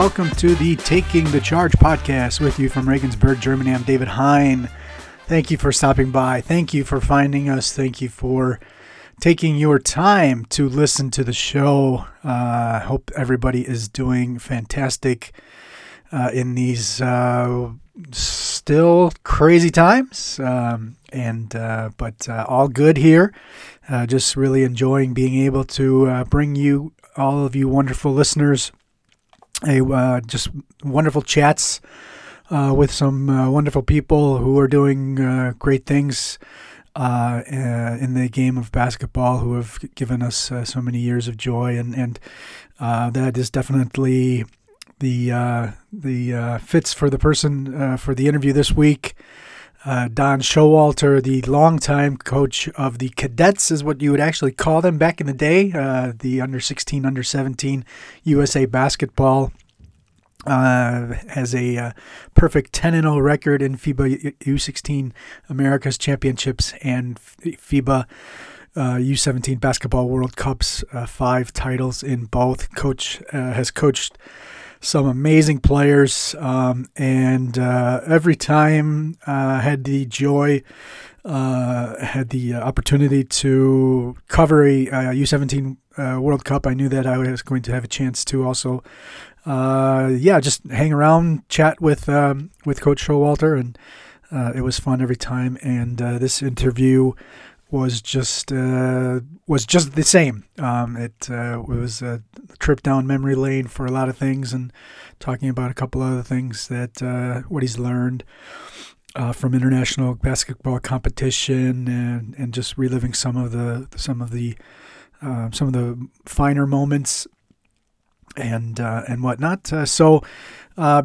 welcome to the Taking the Charge podcast with you from Regensburg, Germany. I'm David Hein. Thank you for stopping by. Thank you for finding us. Thank you for taking your time to listen to the show. I uh, hope everybody is doing fantastic uh, in these uh, still crazy times. Um, and uh, but uh, all good here. Uh, just really enjoying being able to bring you all of you wonderful listeners a uh, just wonderful chats uh, with some uh, wonderful people who are doing uh, great things uh, in the game of basketball, who have given us so many years of joy, and and that is definitely the the fits for the person for the interview this week. Uh, Don Showalter, the longtime coach of the cadets, is what you would actually call them back in the day. Uh, the under 16, under 17 USA basketball uh, has a uh, perfect 10 0 record in FIBA U16 Americas Championships and FIBA U17 uh, Basketball World Cups. Uh, five titles in both. Coach has coached some amazing players, um, and uh, every time uh, had the joy, uh, had the opportunity to cover a a U17 uh, World Cup. I knew that I was going to have a chance to also, uh, yeah, just hang around, chat with um, with Coach Showalter, and uh, it was fun every time. And this interview was just uh, was just the same. Um, it uh, was a trip down memory lane for a lot of things, and talking about a couple other things that uh, what he's learned uh, from international basketball competition, and, and just reliving some of the some of the uh, some of the finer moments and uh, and whatnot. so.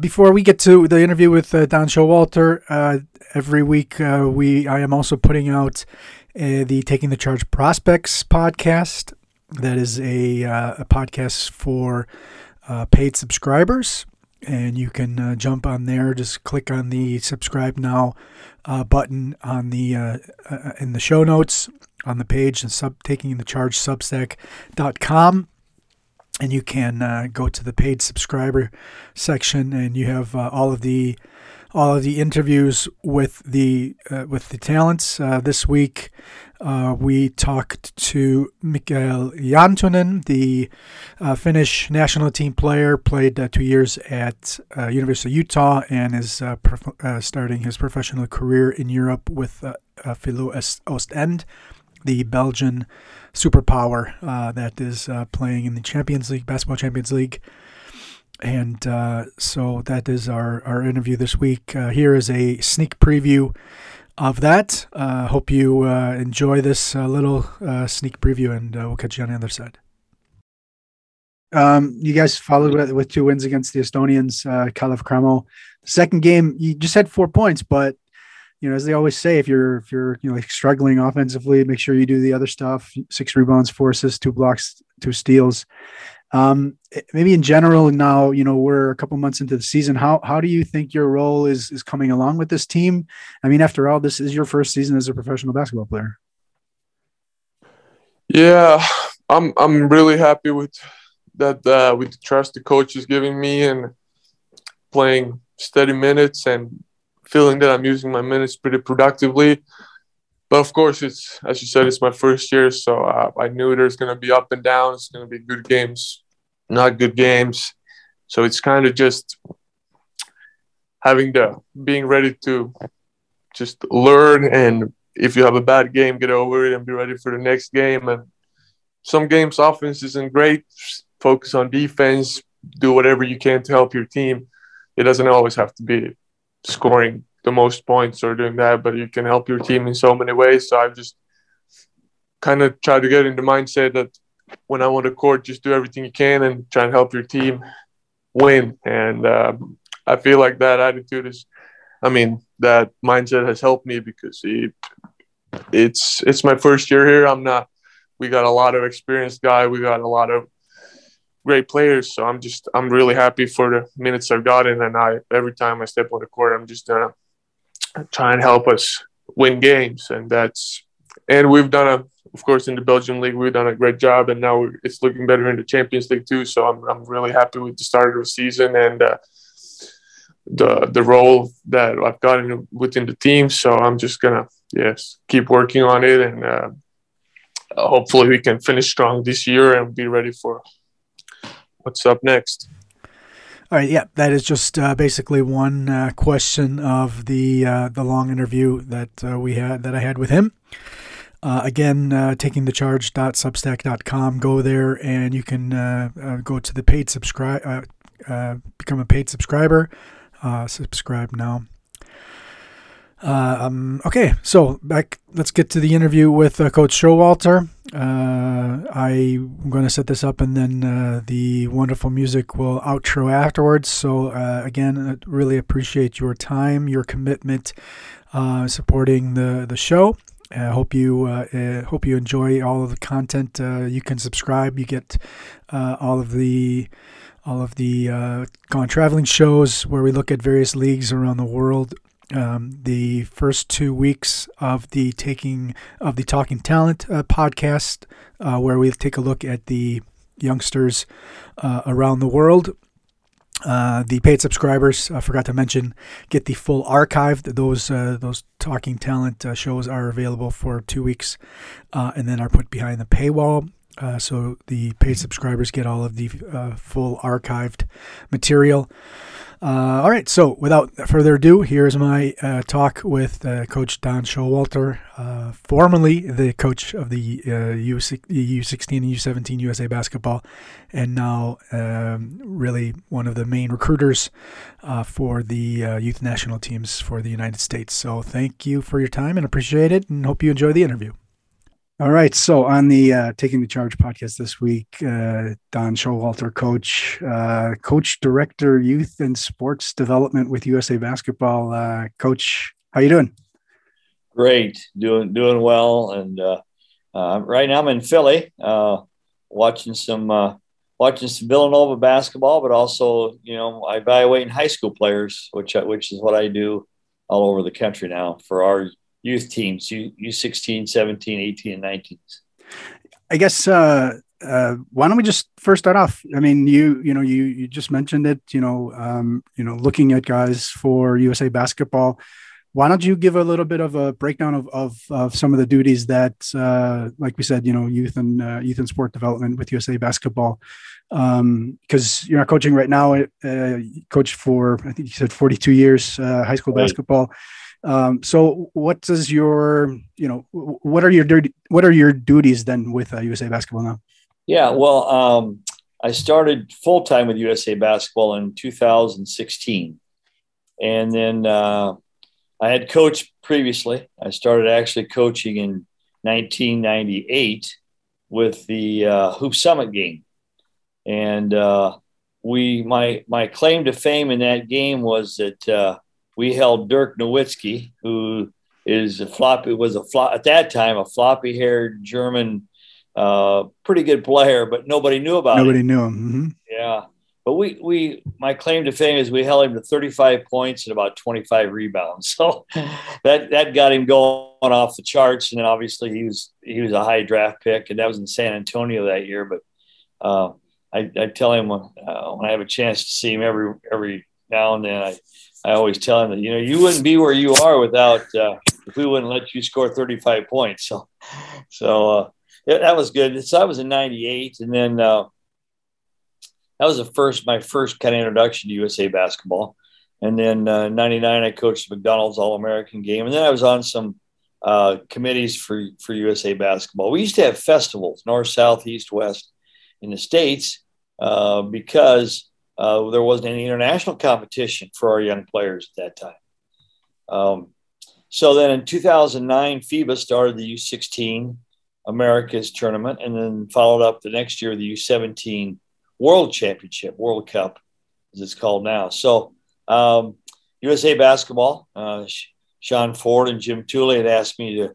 before we get to the interview with Don Showalter, every week we I am also putting out uh, the Taking the Charge Prospects podcast. That is a, uh, a podcast for uh, paid subscribers. And you can uh, jump on there. Just click on the subscribe now uh, button on the uh, in the show notes on the page and sub taking the charge substack.com and you can go to the paid subscriber section and you have all of the all of the interviews with the uh, with the talents. Uh, this week, uh, we talked to Mikael Jantunen, the uh, Finnish national team player, played uh, two years at uh, University of Utah, and is prof- starting his professional career in Europe with uh, Filou Oostende, the Belgian superpower that is playing in the Champions League, Basketball Champions League and uh, so that is our, our interview this week. Uh, here is a sneak preview of that. Uh, hope you uh, enjoy this uh, little uh, sneak preview, and we'll catch you on the other side. Um, you guys followed with, with two wins against the Estonians, uh, Kalev Cramo. The second game, you just had four points, but you know, as they always say, if you're if you're you know like struggling offensively, make sure you do the other stuff: six rebounds, four assists, two blocks, two steals. Um, eh, maybe in general now, you know, we're a couple months into the season. How how do you think your role is is coming along with this team? I mean, after all, this is your first season as a professional basketball player. Yeah, I'm I'm really happy with that uh, with the trust the coach is giving me and playing steady minutes and feeling that I'm using my minutes pretty productively. But of course, it's as you said, it's my first year, so uh, I knew there's going to be up and down. It's going to be good games, not good games. So it's kind of just having the being ready to just learn and if you have a bad game, get over it and be ready for the next game. And some games offense isn't great. Focus on defense. Do whatever you can to help your team. It doesn't always have to be scoring the most points or doing that, but you can help your team in so many ways. So I've just kind of tried to get in the mindset that when I'm on the court, just do everything you can and try and help your team win. And um, I feel like that attitude is, I mean, that mindset has helped me because it, it's it's my first year here. I'm not. We got a lot of experienced guy. We got a lot of great players. So I'm just I'm really happy for the minutes I've gotten, and I every time I step on the court, I'm just gonna try and help us win games, and that's and we've done a, of course, in the Belgian league, we've done a great job, and now it's looking better in the Champions League too. So I'm I'm really happy with the start of the season and. Uh, the the role that I've gotten within the team, so I'm just gonna yes keep working on it, and uh, hopefully we can finish strong this year and be ready for what's up next. All right, yeah, that is just uh, basically one uh, question of the uh, the long interview that uh, we had that I had with him. Uh, again, uh, takingthecharge.substack.com. Go there and you can go to the paid subscribe, become a paid subscriber. subscribe now. Um, okay, so back. Let's get to the interview with Coach Showalter. Uh, I'm going to set this up and then uh, the wonderful music will outro afterwards. So, uh, again, I really appreciate your time, your commitment, uh, supporting the, the show. I hope you uh, uh, hope you enjoy all of the content. you can subscribe. You get all of the all of the gone traveling shows where we look at various leagues around the world um, the first two weeks of the taking of the Talking Talent uh, podcast, uh, where we take a look at the youngsters uh, around the world. Uh, the paid subscribers, I forgot to mention, get the full archive. Those uh, those Talking Talent uh, shows are available for two weeks, and then are put behind the paywall. so the paid subscribers get all of the full archived material. Uh, all right, so without further ado, here's my uh, talk with uh, Coach Don Showalter, uh, formerly the coach of the U- U16 and U17 USA basketball, and now um, really one of the main recruiters uh, for the uh, youth national teams for the United States. So thank you for your time and appreciate it, and hope you enjoy the interview. All right. So on the uh, Taking the Charge podcast this week, uh, Don Showalter, coach, uh, coach, director, youth and sports development with USA Basketball. Uh, coach, how you doing? Great, doing doing well. And uh, uh, right now I'm in Philly, watching some watching some Villanova basketball, but also you know evaluating high school players, which which is what I do all over the country now for our youth teams, U, U16, 17, 18, and 19s? I guess uh, uh, why don't we just first start off? I mean, you you know you you just mentioned it. You know, um, you know, looking at guys for USA Basketball. Why don't you give a little bit of a breakdown of of, of some of the duties that, uh, like we said, you know, youth and uh, youth and sport development with USA Basketball, because um, you're not coaching right now. Uh, coach for I think you said 42 years uh, high school right. basketball. Um, so what does your, you know, what are your what are your duties then with uh, USA Basketball now? Yeah, well, um, I started full time with USA Basketball in 2016, and then uh, I had coached previously. I started actually coaching in 1998 with the uh, Hoop Summit game, and uh, we my my claim to fame in that game was that uh, we held Dirk Nowitzki, who is a floppy was a flop at that time a floppy haired German, uh, pretty good player, but nobody knew about him. nobody him. knew him. Mm-hmm. Yeah, but we we my claim to fame is we held him to 35 points and about 25 rebounds. So that that got him going off the charts, and then obviously he was he was a high draft pick, and that was in San Antonio that year. But uh, I, I tell him uh, when I have a chance to see him every every now and then, I I always tell him that you know you wouldn't be where you are without uh, if we wouldn't let you score 35 points. So, so uh, yeah, that was good. So I was in '98, and then uh, that was the first my first kind of introduction to USA basketball. And then '99, uh, I coached the McDonald's All American game, and then I was on some uh, committees for for USA basketball. We used to have festivals, north, south, east, west, in the states uh, because uh, there wasn't any international competition for our young players at that time. Um, so then in 2009, FIBA started the U16 Americas tournament and then followed up the next year the U17 World Championship, World Cup, as it's called now. So um, USA Basketball, uh, Sean Ford and Jim Tooley had asked me to,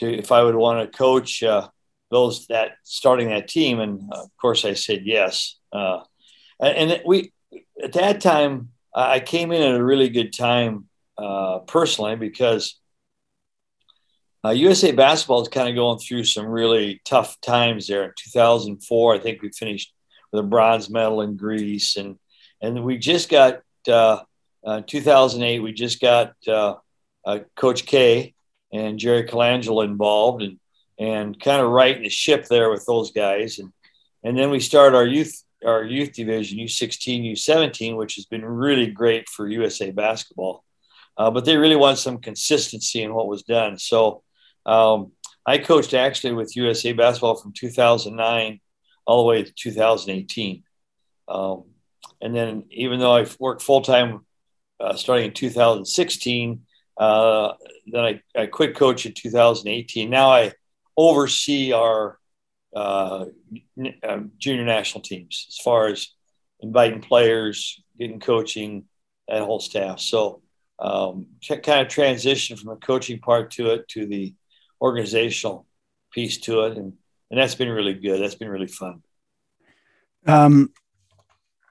to if I would want to coach uh, those that starting that team, and uh, of course I said yes. Uh, and we at that time I came in at a really good time uh, personally because uh, USA basketball is kind of going through some really tough times there. In 2004, I think we finished with a bronze medal in Greece, and and we just got uh, uh, 2008. We just got uh, uh, Coach K and Jerry Colangelo involved, and and kind of righting the ship there with those guys, and and then we started our youth our youth division, U16, U17, which has been really great for USA basketball. Uh, but they really want some consistency in what was done. So um, I coached actually with USA Basketball from 2009 all the way to 2018. Um, and then even though I've worked full time uh, starting in 2016, uh, then I, I quit coach in 2018. Now I oversee our uh, um, junior national teams as far as inviting players, getting coaching, that whole staff. So um, kind of transition from the coaching part to it to the organizational piece to it, and and that's been really good. That's been really fun. Um,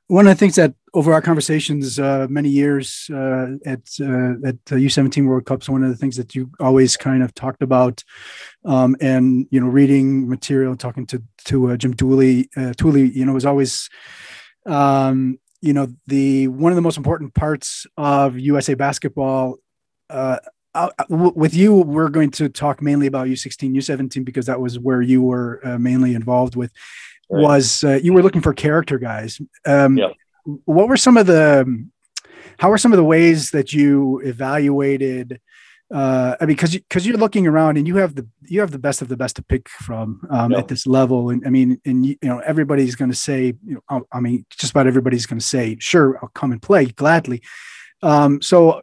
one of the things that over our conversations uh, many years uh, at uh, at U17 World Cups, one of the things that you always kind of talked about, um, and you know, reading material, talking to to uh, Jim Dooley, uh, Tooley, you know, was always, um, you know, the one of the most important parts of USA basketball uh, uh, with you, we're going to talk mainly about U16, U17 because that was where you were uh, mainly involved with. Right. Was uh, you were looking for character guys? Um, yeah. What were some of the? How were some of the ways that you evaluated? Uh, I mean, because because you're looking around and you have the you have the best of the best to pick from um, yeah. at this level, and I mean, and you, you know everybody's going to say, you know, I mean, just about everybody's going to say, sure, I'll come and play gladly. Um, so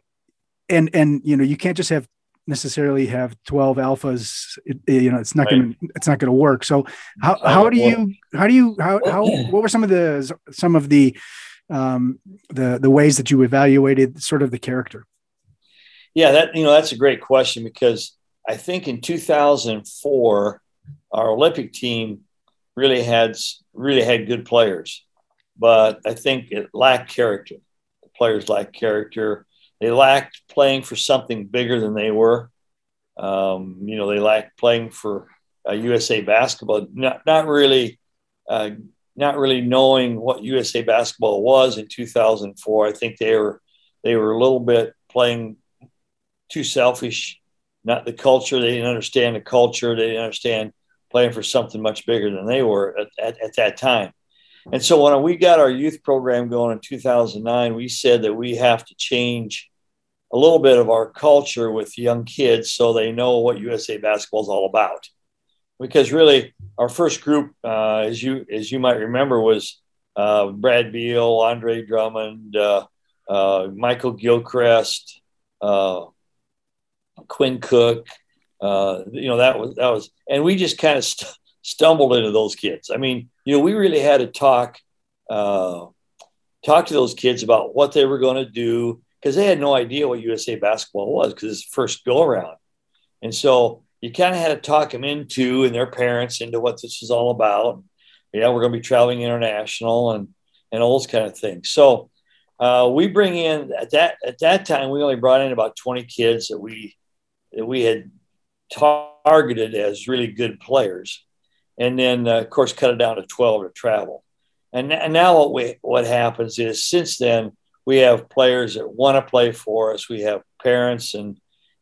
and and you know you can't just have necessarily have 12 alphas it, you know it's not right. gonna it's not gonna work so how, how do you how do you how, how what were some of the some of the um the the ways that you evaluated sort of the character? Yeah that you know that's a great question because i think in 2004 our olympic team really had really had good players but i think it lacked character. The players lacked character. They lacked playing for something bigger than they were. Um, you know, they lacked playing for uh, USA basketball, not, not really, uh, not really knowing what USA basketball was in 2004. I think they were, they were a little bit playing too selfish, not the culture. They didn't understand the culture. They didn't understand playing for something much bigger than they were at, at, at that time. And so when we got our youth program going in 2009, we said that we have to change a little bit of our culture with young kids so they know what USA basketball is all about. Because really, our first group, uh, as you as you might remember, was uh, Brad Beal, Andre Drummond, uh, uh Michael Gilchrist, uh, Quinn Cook. You know that was that was, and we just kind of st- stumbled into those kids. I mean, you know, we really had to talk talk to those kids about what they were going to do because they had no idea what USA basketball was because it's first go around. And so you kind of had to talk them into and their parents into what this is all about. Yeah, we're going to be traveling international and and all those kind of things. So uh, we bring in at that at that time we only brought in about 20 kids that we that we had targeted as really good players, and then uh, of course cut it down to 12 to travel. And, and now what we what happens is since then we have players that want to play for us. We have parents and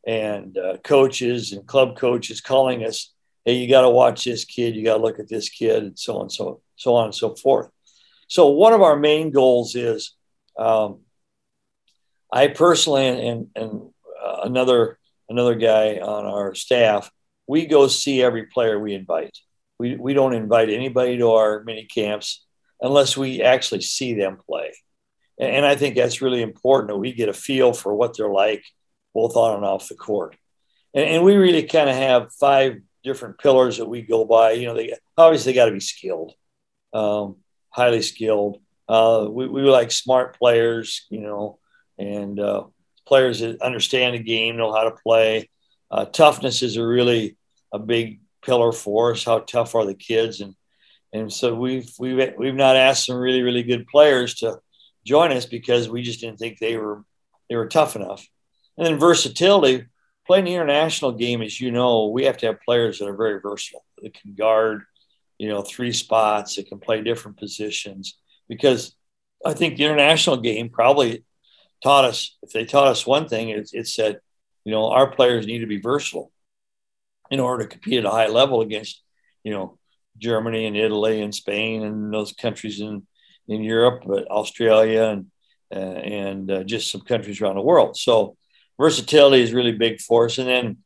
and uh, coaches and club coaches calling us, "Hey, you got to watch this kid. You got to look at this kid," and so on, so so on and so forth. So one of our main goals is, um, I personally and and, and uh, another another guy on our staff, we go see every player we invite. We we don't invite anybody to our mini camps unless we actually see them play. And I think that's really important that we get a feel for what they're like, both on and off the court. And, and we really kind of have five different pillars that we go by. You know, they obviously got to be skilled, um, highly skilled. Uh, we, we like smart players, you know, and uh, players that understand the game, know how to play. Uh, toughness is a really a big pillar for us. How tough are the kids? And and so we've we've we've not asked some really really good players to join us because we just didn't think they were they were tough enough. And then versatility, playing the international game, as you know, we have to have players that are very versatile that can guard, you know, three spots, that can play different positions. Because I think the international game probably taught us, if they taught us one thing, it's, it said, you know, our players need to be versatile in order to compete at a high level against, you know, Germany and Italy and Spain and those countries in, in Europe, but Australia and, uh, and uh, just some countries around the world. So versatility is really big for us. And then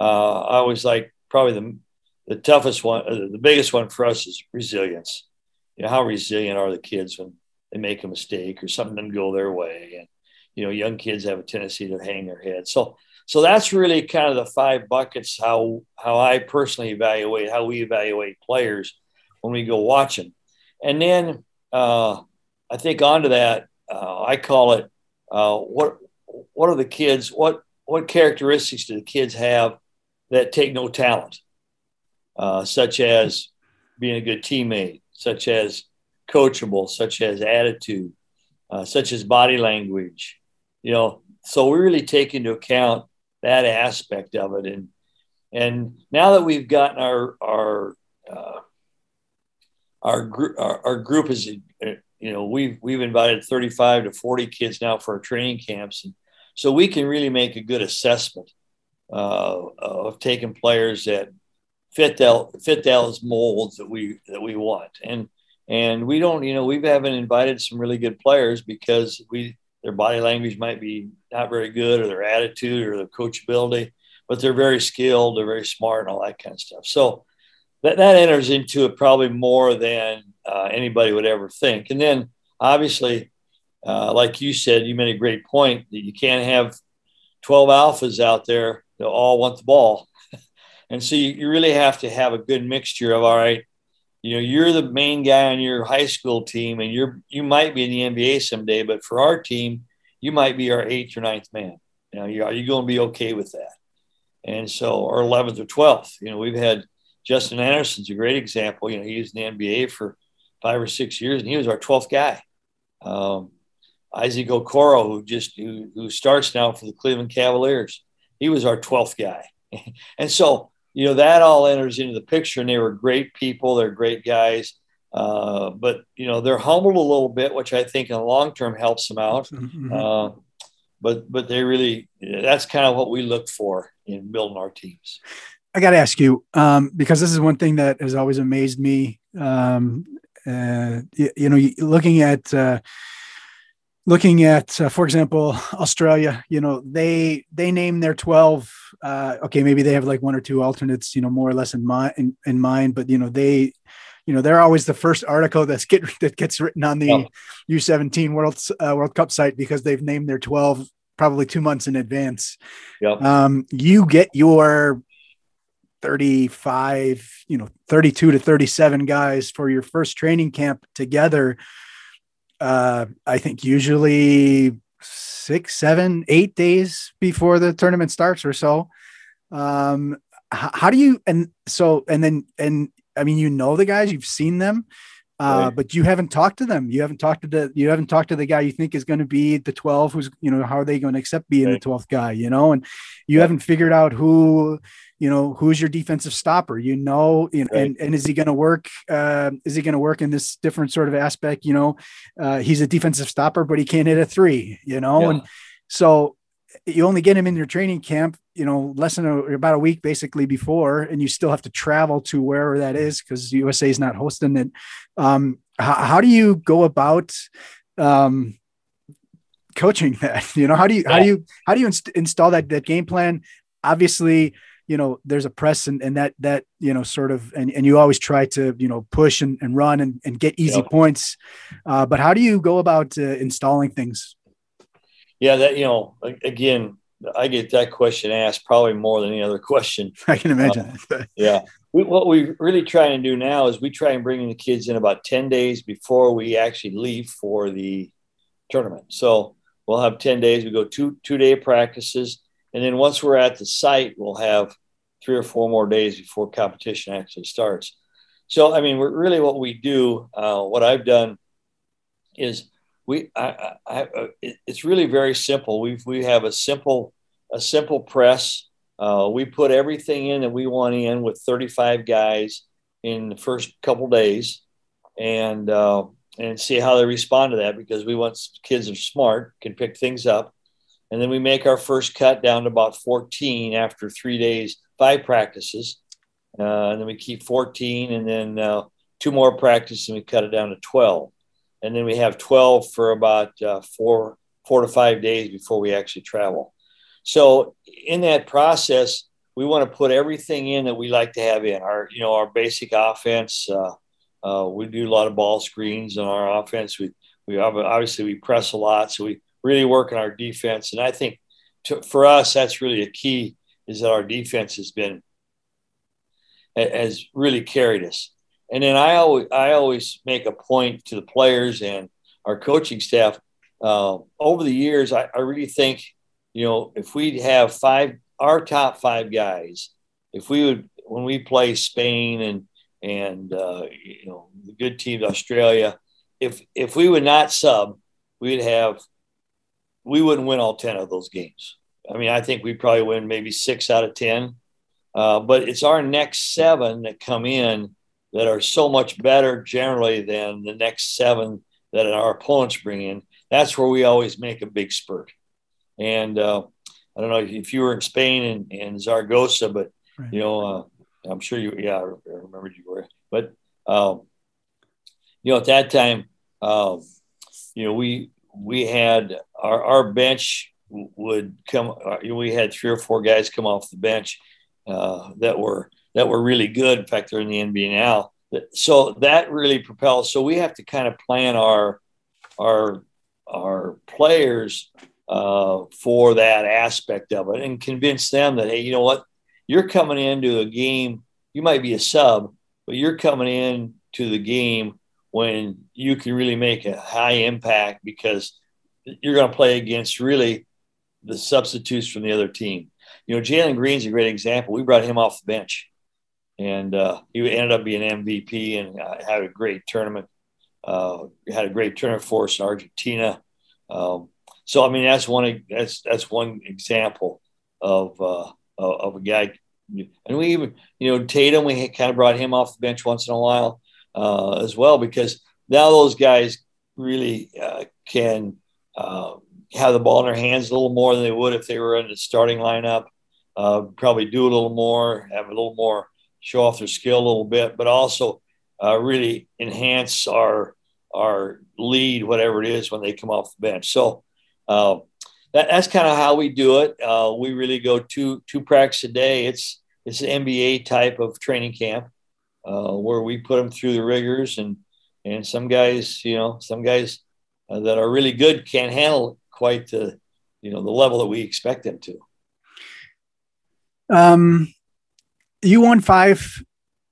uh, I was like probably the, the toughest one, uh, the biggest one for us is resilience. You know, how resilient are the kids when they make a mistake or something doesn't go their way? And, you know, young kids have a tendency to hang their head. So so that's really kind of the five buckets how how I personally evaluate how we evaluate players when we go watch them, and then uh, I think onto that uh, I call it uh, what what are the kids what what characteristics do the kids have that take no talent, uh, such as being a good teammate, such as coachable, such as attitude, uh, such as body language, you know. So we really take into account that aspect of it. And and now that we've gotten our our uh, our group our, our, group is you know we've we've invited 35 to 40 kids now for our training camps and so we can really make a good assessment uh, of taking players that fit that fit those molds that we that we want and and we don't you know we haven't invited some really good players because we their body language might be not very good or their attitude or their coachability, but they're very skilled, they're very smart, and all that kind of stuff. So that, that enters into it probably more than uh, anybody would ever think. And then obviously, uh, like you said, you made a great point that you can't have 12 alphas out there that all want the ball. and so you, you really have to have a good mixture of, all right, you know you're the main guy on your high school team and you're you might be in the nba someday but for our team you might be our eighth or ninth man. You know are you going to be okay with that? And so or 11th or 12th you know we've had justin anderson's a great example. You know he was in the nba for five or six years and he was our 12th guy. Um, isaac okoro who just who, who starts now for the cleveland cavaliers. He was our 12th guy. And so you know that all enters into the picture and they were great people. They're great guys. Uh, but you know they're humbled a little bit which i think in the long term helps them out. Mm-hmm. uh, but but they really that's kind of what we look for in building our teams. I got to ask you um, because this is one thing that has always amazed me um, uh, you, you, know looking at uh, looking at uh, for example australia you know they they name their 12 uh, okay maybe they have like one or two alternates you know more or less in mind in, in mind but you know they you know they're always the first article that's get that gets written on the oh. u17 world uh, world cup site because they've named their 12 probably two months in advance yep. um, you get your 35 you know 32 to 37 guys for your first training camp together uh, I think usually six, seven, eight days before the tournament starts or so. Um, how, how do you and so and then and I mean you know the guys, you've seen them, uh, right. but you haven't talked to them. You haven't talked to the you haven't talked to the guy you think is going to be the 12 who's you know how are they going to accept being right. the 12th guy, you know, and you haven't figured out who you know who's your defensive stopper? You know, you know right. and, and is he going to work uh, is he going to work in this different sort of aspect? You know uh, he's a defensive stopper but he can't hit a three you know? Yeah. and so you only get him in your training camp you know less than a, about a week basically before and you still have to travel to wherever that is because usa is not hosting it. Um, how, how do you go about um, coaching that? You know how do you how do you how do you inst- install that that game plan? Obviously you know there's a press and, and that that you know sort of and, and you always try to you know push and, and run and, and get easy yep. points. Uh, but how do you go about uh, installing things? Yeah that you know again i get that question asked probably more than any other question. I can imagine. Uh, yeah. We, what we really try and do now is we try and bring the kids in about 10 days before we actually leave for the tournament. So we'll have 10 days we go two two day practices and then once we're at the site, we'll have three or four more days before competition actually starts. So, I mean, we're really what we do, uh, what I've done is we, I, I, I, it's really very simple. We we have a simple, a simple press Uh, we put everything in that we want in with 35 guys in the first couple days, and uh, and see how they respond to that because we want kids are smart, can pick things up, and then we make our first cut down to about 14 after three days, five practices, uh, and then we keep 14, and then uh, two more practices, and we cut it down to 12, and then we have 12 for about uh, four four to five days before we actually travel. So in that process, we want to put everything in that we like to have in our, you know, our basic offense. Uh, uh, we do a lot of ball screens on our offense. We we obviously we press a lot, so we really work on our defense. And I think to, for us, that's really a key is that our defense has been has really carried us. And then I always I always make a point to the players and our coaching staff. Uh, over the years, I, I really think you know, if we have five, our top five guys, if we would, when we play Spain and, and, uh, you know, the good teams, Australia, if, if we would not sub, we'd have, we wouldn't win all 10 of those games. I mean, I think we probably win maybe six out of 10. Uh, but it's our next seven that come in that are so much better generally than the next seven that our opponents bring in. That's where we always make a big spurt. And uh, I don't know if you were in Spain and, and Zaragoza, but right. you know, uh, I'm sure you, yeah, I remember you were, but um, you know, at that time, um, you know, we we had our our bench would come. Uh, we had three or four guys come off the bench uh, that were that were really good. In fact, they're in the NBA now. So that really propels. So we have to kind of plan our our our players uh, for that aspect of it and convince them that, hey, you know what? You're coming into a game, you might be a sub, but you're coming in to the game when you can really make a high impact because you're going to play against really the substitutes from the other team. You know, Jalen Green's a great example. We brought him off the bench, and uh, he ended up being MVP and uh, had a great tournament. Uh, had a great tournament for us in Argentina. Um, so I mean that's one that's that's one example of uh, of a guy, and we even you know Tatum we kind of brought him off the bench once in a while uh, as well because now those guys really uh, can uh, have the ball in their hands a little more than they would if they were in the starting lineup. Uh, probably do a little more, have a little more, show off their skill a little bit, but also uh, really enhance our our lead, whatever it is, when they come off the bench. So uh, that, that's kind of how we do it. Uh, we really go two two practice a day. It's it's an NBA type of training camp uh, where we put them through the rigors and and some guys, you know, some guys that are really good can't handle quite the you know the level that we expect them to. Um, you won five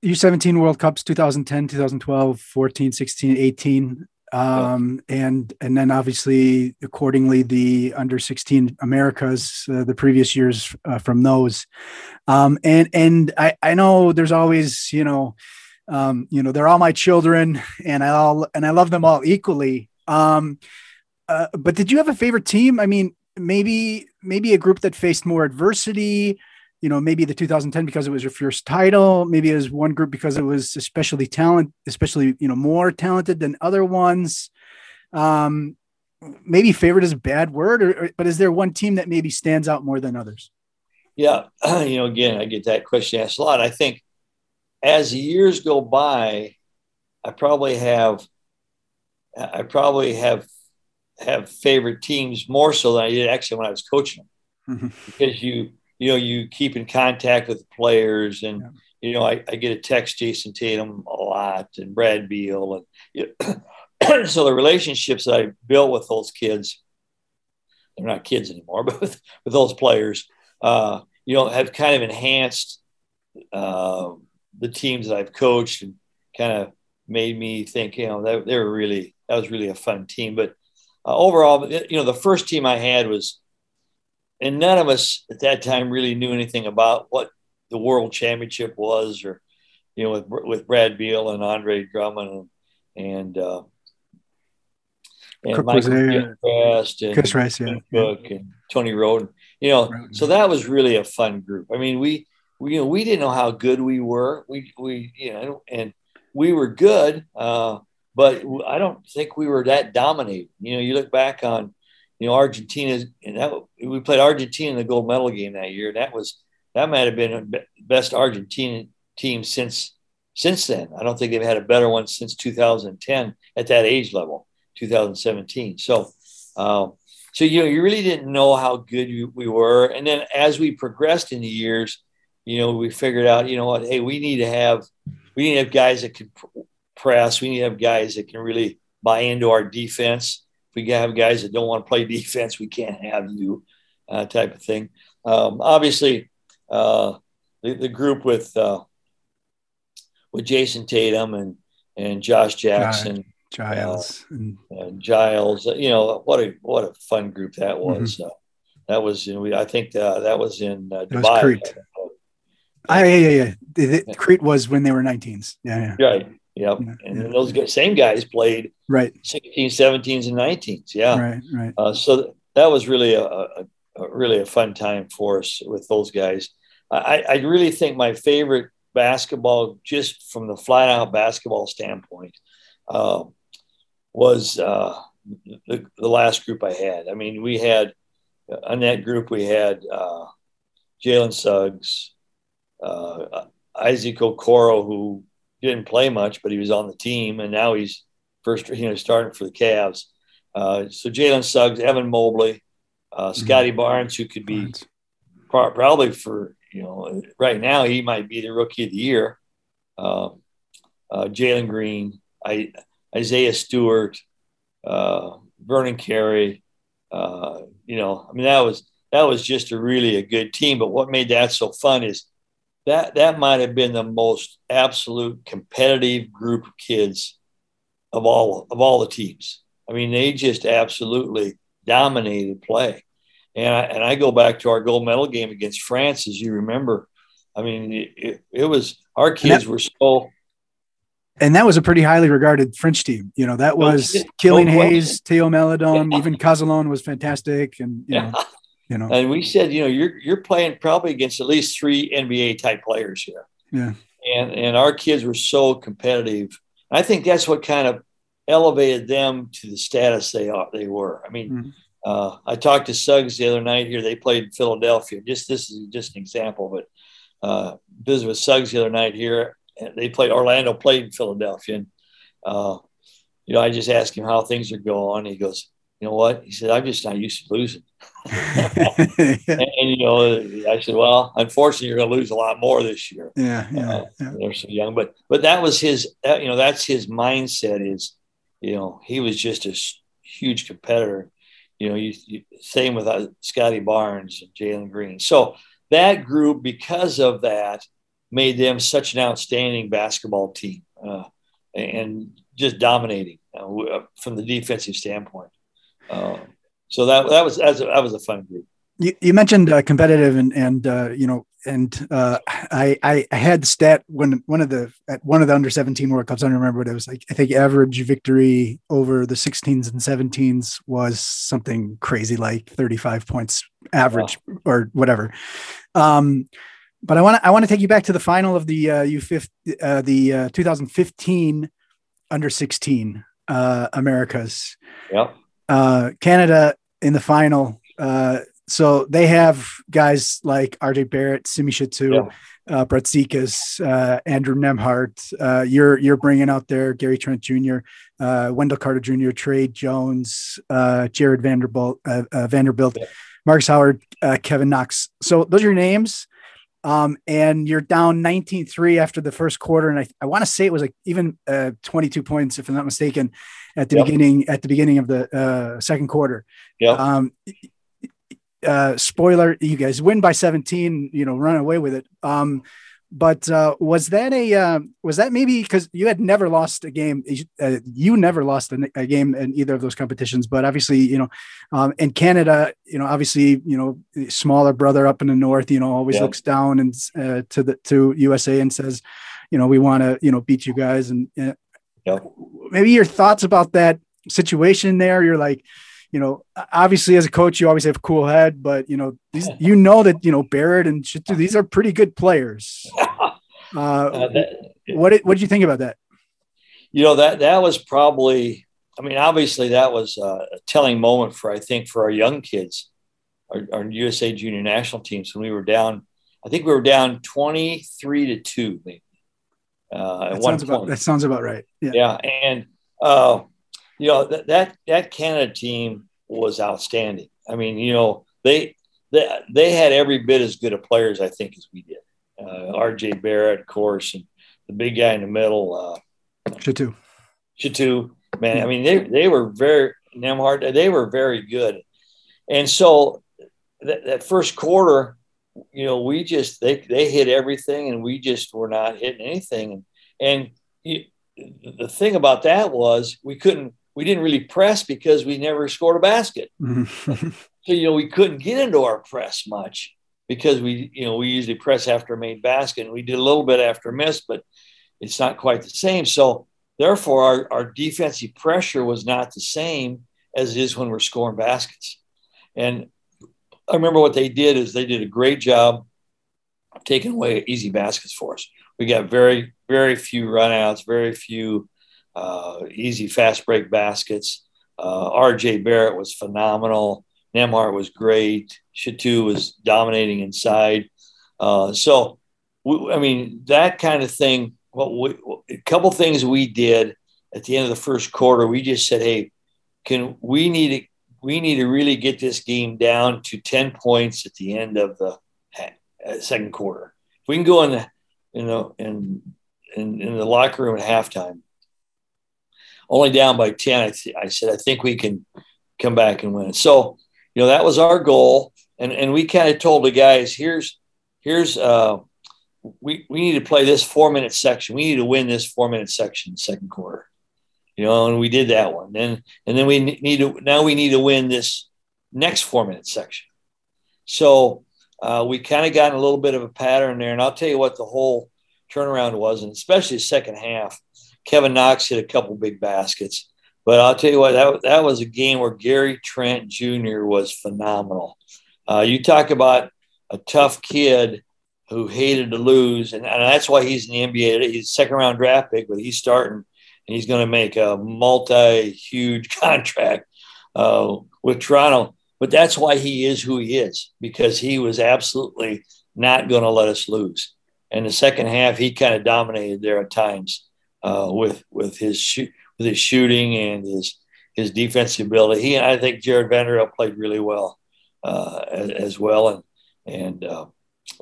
U17 World Cups 2010, 2012, 14, 16, 18 um, and and then obviously accordingly the under 16 Americas uh, the previous years uh, from those um, and and I, I know there's always you know um, you know they're all my children and I all and I love them all equally um, uh, but did you have a favorite team? I mean maybe maybe a group that faced more adversity you know maybe the 2010 because it was your first title maybe it was one group because it was especially talent especially you know more talented than other ones. Um maybe favorite is a bad word or, or, but is there one team that maybe stands out more than others? Yeah you know again i get that question asked a lot. I think as years go by i probably have i probably have have favorite teams more so than i did actually when i was coaching them mm-hmm. because you you know, you keep in contact with the players and, yeah. you know, I, I, get a text Jayson Tatum a lot and Brad Beal. And you know, so the relationships that I built with those kids, they're not kids anymore, but with, with those players, uh, you know, have kind of enhanced uh, the teams that I've coached and kind of made me think, you know, that they were really, that was really a fun team. But uh, overall, you know, the first team I had was, and none of us at that time really knew anything about what the World Championship was, or you know, with with Brad Beal and Andre Drummond, and, and uh, and Cook Michael. And Chris Rice, yeah. Cook and Tony Roden. You know, Roden. so that was really a fun group. I mean, we we you know we didn't know how good we were. We we you know and we were good, uh, but I don't think we were that dominated. You know, you look back on you know Argentina and that we played Argentina in the gold medal game that year. That was that might have been the best Argentina team since since then. I don't think they've had a better one since 2010 at that age level, 2017. So, um, so you know, you really didn't know how good you, we were, and then as we progressed in the years, you know, we figured out, you know what, hey, we need to have we need to have guys that pr- press. We need to have guys that can really buy into our defense. If we have guys that don't want to play defense, we can't have you, uh, type of thing. Um, obviously, uh, the, the group with uh, with Jayson Tatum and and Josh Jackson, Giles. and, and Giles. You know what a what a fun group that was. Uh, that was you know, we, I think uh, that was in uh, was Crete. Ah, yeah, yeah, yeah. Crete was when they were 19s. Yeah, yeah. Right. Yep. Yeah, And yeah. those guys, same guys played Right, 16, 17s, and 19s. Yeah. right, right. Uh, so that was really a, a, a really a fun time for us with those guys. I, I really think my favorite basketball, just from the flat out basketball standpoint, uh, was uh, the, the last group I had. I mean, we had on that group we had uh, Jalen Suggs, uh, Isaac Okoro, who didn't play much, but he was on the team, and now he's first, you know, starting for the Cavs. Uh, so Jalen Suggs, Evan Mobley, uh, Scottie Barnes, who could be pro- probably for you know right now he might be the rookie of the year. Um, uh, Jalen Green, I, Isaiah Stewart, uh, Vernon Carey. Uh, you know, I mean that was that was just a really a good team. But what made that so fun is that that might have been the most absolute competitive group of kids of all of all the teams. I mean, they just absolutely dominated play. And I, and I go back to our gold medal game against France, as you remember. I mean, it, it, was our kids were so And that was a pretty highly regarded French team. You know, that was No. Hayes, Theo Maledon, Yeah. even Cazalon was fantastic. And, you know, yeah. You know, And we said, you know, you're you're playing probably against at least three NBA type players here. yeah. And and our kids were so competitive. I think that's what kind of elevated them to the status they are they were. I mean, Mhm. uh, I talked to Suggs the other night here. They played in Philadelphia. Just this is just an example, but uh, visited with Suggs the other night here. And they played Orlando played in Philadelphia. And uh, you know, I just asked him how things are going. He goes, you know what? He said, I'm just not used to losing. And, and, you know, I said, well, unfortunately, you're going to lose a lot more this year. yeah, yeah, Uh, yeah. They're so young, but but that was his. That, you know, that's his mindset. Is you know, he was just a huge competitor. You know, you, you same with uh, Scottie Barnes and Jalen Green. So that group, because of that, made them such an outstanding basketball team uh, and just dominating uh, uh, from the defensive standpoint. Uh, so that that was that was, a, that was a fun group. You, you mentioned uh, competitive and and uh, you know and uh, I, I had the stat when one of the at one of the under 17 World Cups I don't remember what it was like I think average victory over the 16s and 17s was something crazy like 35 points average or whatever. Um, but I want to I want to take you back to the final of the uh, U5 uh, the uh, 2015 under 16 uh, Americas Yep. Uh, Canada in the final. Uh, so they have guys like RJ Barrett, Simi Shittu, uh, Brett Zekas, uh, Andrew Nembhard. Uh, you're you're bringing out there Gary Trent Jr., uh, Wendell Carter Jr., Tre Jones, uh, Jarred Vanderbilt, uh, uh, Vanderbilt, Yeah. Marcus Howard, uh, Kevin Knox. So those are your names. Um, and you're down 19-3 after the first quarter, and I, I want to say it was like even uh, 22 points, if I'm not mistaken, at the Yep. beginning at the beginning of the uh, second quarter. Yeah. Um, uh, spoiler: you guys win by 17. You know, run away with it. Um, but uh, was that a uh, was that maybe because you had never lost a game? Uh, you never lost a, a, game in either of those competitions. But obviously, you know, um, in Canada, you know, obviously, you know, smaller brother up in the north, you know, always Yeah. looks down and uh, to the to USA and says, you know, we want to you know beat you guys and. Uh, Yeah. Maybe your thoughts about that situation there? You're like, you know, obviously as a coach, you always have a cool head, but you know, these, you know that you know Barrett and Shittu, these are pretty good players. Uh, uh, that, what did, what did you think about that? You know that that was probably. I mean, obviously that was a telling moment for I think for our young kids, our, our USA Junior National teams when we were down. I think we were down twenty three to two, maybe. Uh, that, sounds about, that sounds about right. Yeah, yeah and uh, you know that that that Canada team was outstanding. I mean, you know they they they had every bit as good of players I think as we did. Uh, R.J. Barrett, of course, and the big guy in the middle, uh, Shittu. Shittu, man. I mean, they they were very Nembhard. They were very good, and so that, that first quarter, you know, we just they they hit everything, and we just were not hitting anything. And and you, the thing about that was we couldn't we didn't really press because we never scored a basket. so you know we couldn't get into our press much because we you know we usually press after made basket. And we did a little bit after miss, but it's not quite the same. So therefore, our, our defensive pressure was not the same as it is when we're scoring baskets. And I remember what they did is they did a great job taking away easy baskets for us. We got very very few runouts, very few uh, easy fast break baskets. Uh, RJ Barrett was phenomenal. Nembhard was great. Shittu was dominating inside. Uh, so, we, I mean, that kind of thing. What we, a couple things we did at the end of the first quarter, we just said, "Hey, can we need to we need to really get this game down to ten points at the end of the uh, second quarter. If we can go in the you know in in, in the locker room at halftime only down by 10. I, th- I, said, I think we can come back and win. So, you know, that was our goal. And, and we kind of told the guys, here's, here's, uh, we, we need to play this four minute section. We need to win this four minute section second quarter, you know, and we did that one. And, and then we need to, now we need to win this next four minute section. So uh, we kind of got in a little bit of a pattern there. And I'll tell you what the whole turnaround was, and especially the second half Kevin Knox hit a couple big baskets. But I'll tell you what, that, that was a game where Gary Trent Jr. was phenomenal. Uh, you talk about a tough kid who hated to lose, and, and that's why he's in the NBA. He's second round draft pick, but he's starting and he's going to make a multi huge contract uh, with Toronto. But that's why he is who he is because he was absolutely not going to let us lose. And the second half, he kind of dominated there at times uh, with with his shoot with his shooting and his his defensive ability. He I think Jarred Vanderbilt played really well uh, as, as, well, and and uh,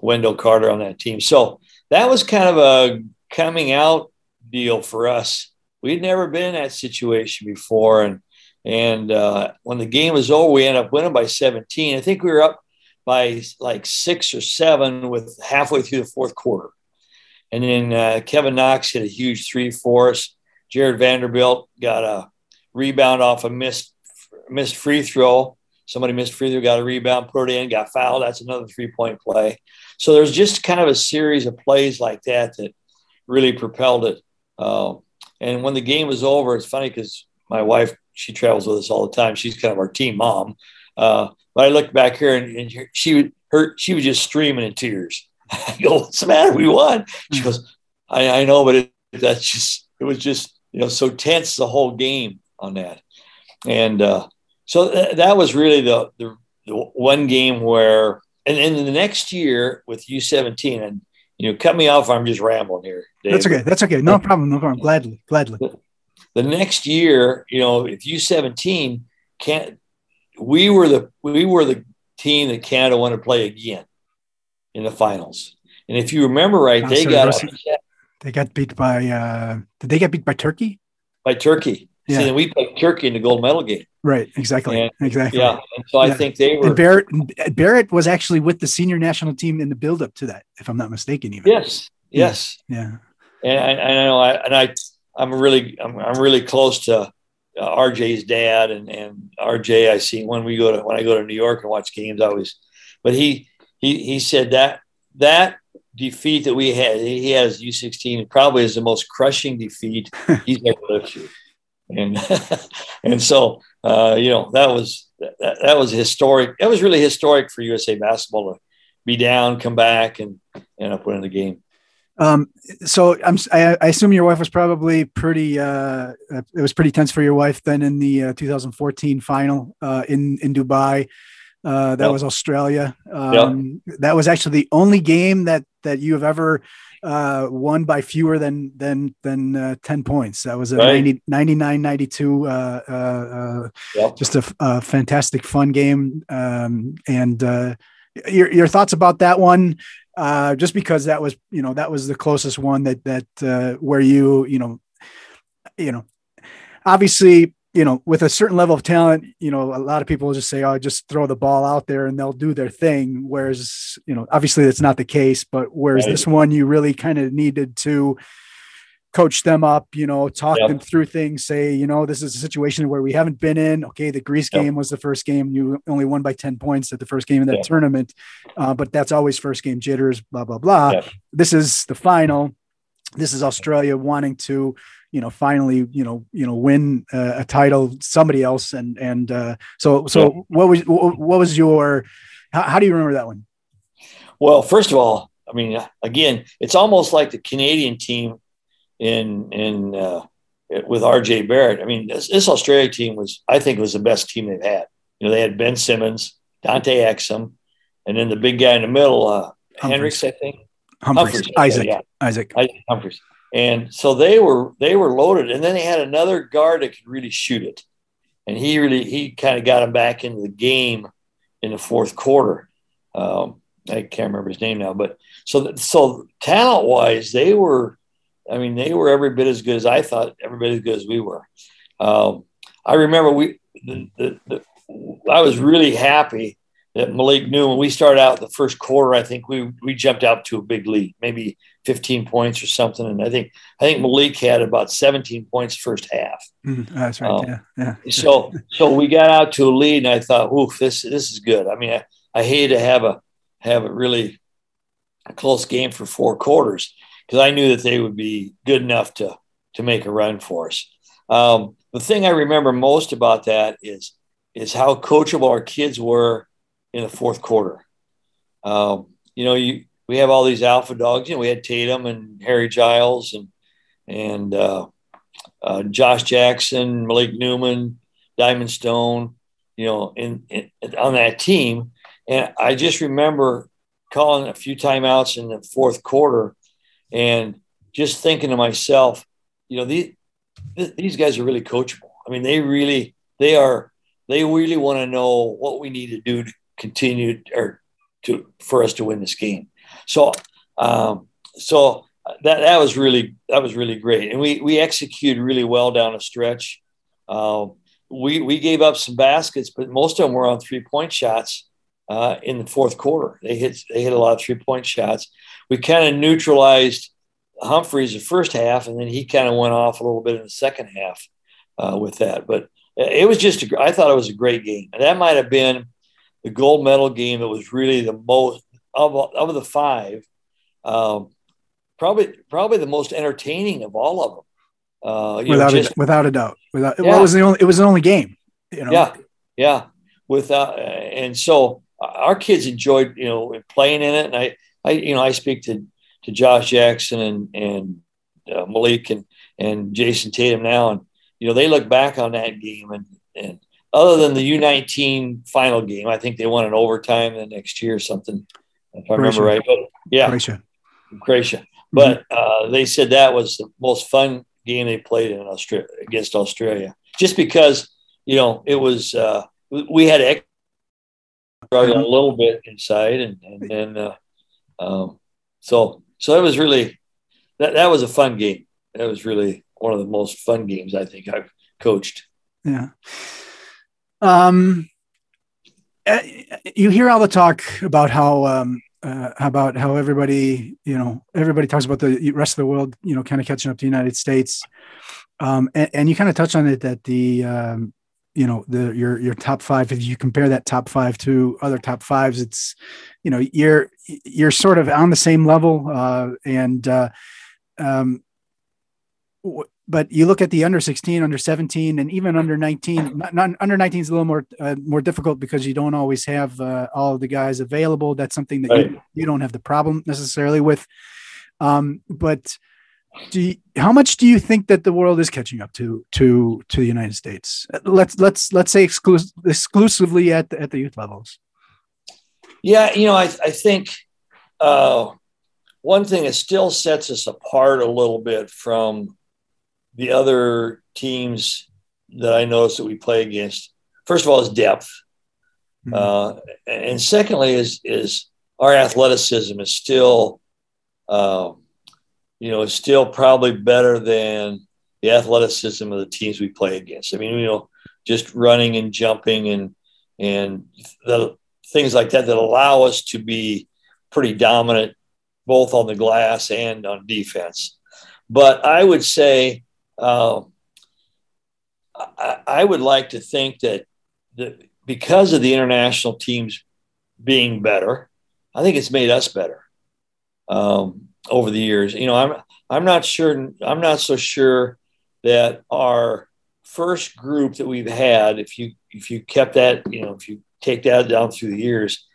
Wendell Carter on that team. So that was kind of a coming out deal for us. We'd never been in that situation before, and and uh, when the game was over, we ended up winning by 17. I think we were up by like six or seven with halfway through the fourth quarter. And then uh, Kevin Knox hit a huge three for us. Jarred Vanderbilt got a rebound off a missed missed free throw. Somebody missed free throw, got a rebound, put it in, got fouled. That's another three point play. So there's just kind of a series of plays like that that really propelled it. Uh, and when the game was over, it's funny because my wife she travels with us all the time. She's kind of our team mom. Uh, but I looked back here and, and she her she was just streaming in tears I go, what's the matter? We won. She hmm. goes, I, I know, but it, that's just, it was just, you know, so tense the whole game on that. And uh, so th- that was really the, the, the, one game where, and then the next year with U17, and, you know, cut me off. I'm just rambling here. Dave. That's okay. That's okay. No problem. No problem. Gladly. Gladly. The, next year, you know, if U17 can't, we were the, we were the team that Canada wanted to play again in the finals. And if you remember right, they got upset. They got beat by uh, did they get beat by Turkey? By Turkey. Yeah. See, we played Turkey in the gold medal game. Right, exactly, and, exactly. Yeah, and so yeah. I think they were. And Barrett Barrett was actually with the senior national team in the build-up to that, if I'm not mistaken. Even yes, yes, yeah. And I, I know, I, and I, I'm really, I'm, I'm really close to uh, RJ's dad, and and RJ. I see when we go to when I go to New York and watch games, I always, but he he he said that that defeat that we had, he has U16 probably is the most crushing defeat he's ever lived through. and and so uh, you know that was that, that was historic. That was really historic for USA basketball to be down, come back, and end up winning the game. Um, so I'm, I, I, assume your wife was probably pretty, uh, it was pretty tense for your wife then in the uh, 2014 final uh, in, in Dubai. Uh, that yep. was Australia. Um, yep. That was actually the only game that, that you have ever uh, won by fewer than, than, than uh, 10 points. That was a right. 90, 99, 92, yep. just a, a, fantastic fun game. Um, and your, your thoughts about that one? uh, just because that was you know that was the closest one that that uh, where you you know you know obviously you know with a certain level of talent you know a lot of people just say oh just throw the ball out there and they'll do their thing whereas you know obviously that's not the case but whereas right. this one you really kind of needed to coach them up, you know, talk yep. them through things, say, you know, this is a situation where we haven't been in. Okay, the Greece yep. game was the first game. You only won by 10 points at the first game in that yep. tournament. Uh, but that's always first game jitters, blah, blah, blah. This is the final. This is Australia wanting to, you know, finally, you know, you know, win uh, a title, somebody else. And, and uh, so, so what was, what was your, how, how do you remember that one? Well, first of all, I mean, again, it's almost like the Canadian team in in uh, with RJ Barrett. I mean, this, this, Australia team was, I think, was the best team they've had. You know, they had Ben Simmons, Dante Exum, and then the big guy in the middle, uh, Hendricks, I think. Humphries, Humphries Isaac, yeah. Isaac, Isaac Humphries. And so they were they were loaded, and then they had another guard that could really shoot it, and he really he kind of got him back into the game in the fourth quarter. Um, I can't remember his name now, but so so talent wise, they were I mean, they were every bit as good as I thought, every bit as good as we were. Um, I remember we, the, the, the, I was really happy that Malik Newman when we started out the first quarter. I think we we jumped out to a big lead, maybe 15 points or something. And I think I think Malik had about 17 points first half. Mm, that's right. Um, yeah, yeah. so so we got out to a lead, and I thought, "Oof, this this is good." I mean, I, I hated to have a have a really close game for four quarters because I knew that they would be good enough to to make a run for us. Um, the thing I remember most about that is is how coachable our kids were in the fourth quarter. Um, you know, you we have all these alpha dogs. You know, we had Tatum and Harry Giles and and uh, uh, Josh Jackson, Malik Newman, Diamond Stone. You know, in, in on that team, and I just remember calling a few timeouts in the fourth quarter and just thinking to myself, you know, these these guys are really coachable. I mean, they really they are they really want to know what we need to do to continue or to for us to win this game. So um, so that that was really that was really great, and we we executed really well down a stretch. Uh, we we gave up some baskets, but most of them were on three point shots uh, in the fourth quarter. They hit they hit a lot of three point shots, we kind of neutralized Humphries the first half, and then he kind of went off a little bit in the second half uh, with that. But it was just, a, I thought it was a great game. And that might have been the gold medal game that was really the most, of, of the five, um, probably probably the most entertaining of all of them. Uh, without, know, just, a, without a doubt. Without, yeah. well, it was the only, it was the only game. You know? Yeah, yeah. Without, and so our kids enjoyed, you know, playing in it. And I, I you know I speak to to Josh Jackson and and uh, Malik and and Jayson Tatum now, and you know they look back on that game and and other than the U19 final game, I think they won in overtime the next year or something, if I remember right. But yeah, Croatia. Croatia. Mm-hmm. But uh, they said that was the most fun game they played in Australia against Australia, just because you know it was uh, we had a little bit inside, and and then uh, um, so so it was really that that was a fun game. That was really one of the most fun games I think I've coached. Yeah. Um, eh, you hear all the talk about how um, uh, about how everybody you know everybody talks about the rest of the world you know kind of catching up to the United States. Um, and, and you kind of touch on it that the um, you know the your your top five if you compare that top five to other top fives it's you know you're you're sort of on the same level uh, and uh, um, but you look at the under 16, under 17, and even under 19. Not, not, under 19 is a little more uh, more difficult because you don't always have uh, all of the guys available. That's something that right. you, you don't have the problem necessarily with. Um, but do you, how much do you think that the world is catching up to to to the United States? Let's let's let's say exclus- exclusively at the, at the youth levels. Yeah, you know, I I think uh, one thing that still sets us apart a little bit from the other teams that I notice that we play against, first of all, is depth, mm-hmm. uh, and secondly is is our athleticism is still, uh, you know, is still probably better than the athleticism of the teams we play against. I mean, you know, just running and jumping and and the things like that that allow us to be pretty dominant both on the glass and on defense. But I would say uh, I, I, would like to think that because of the international teams being better, I think it's made us better um, over the years. You know, I'm I'm not sure. I'm not so sure that our first group that we've had, if you if you kept that, you know, if you take that down through the years,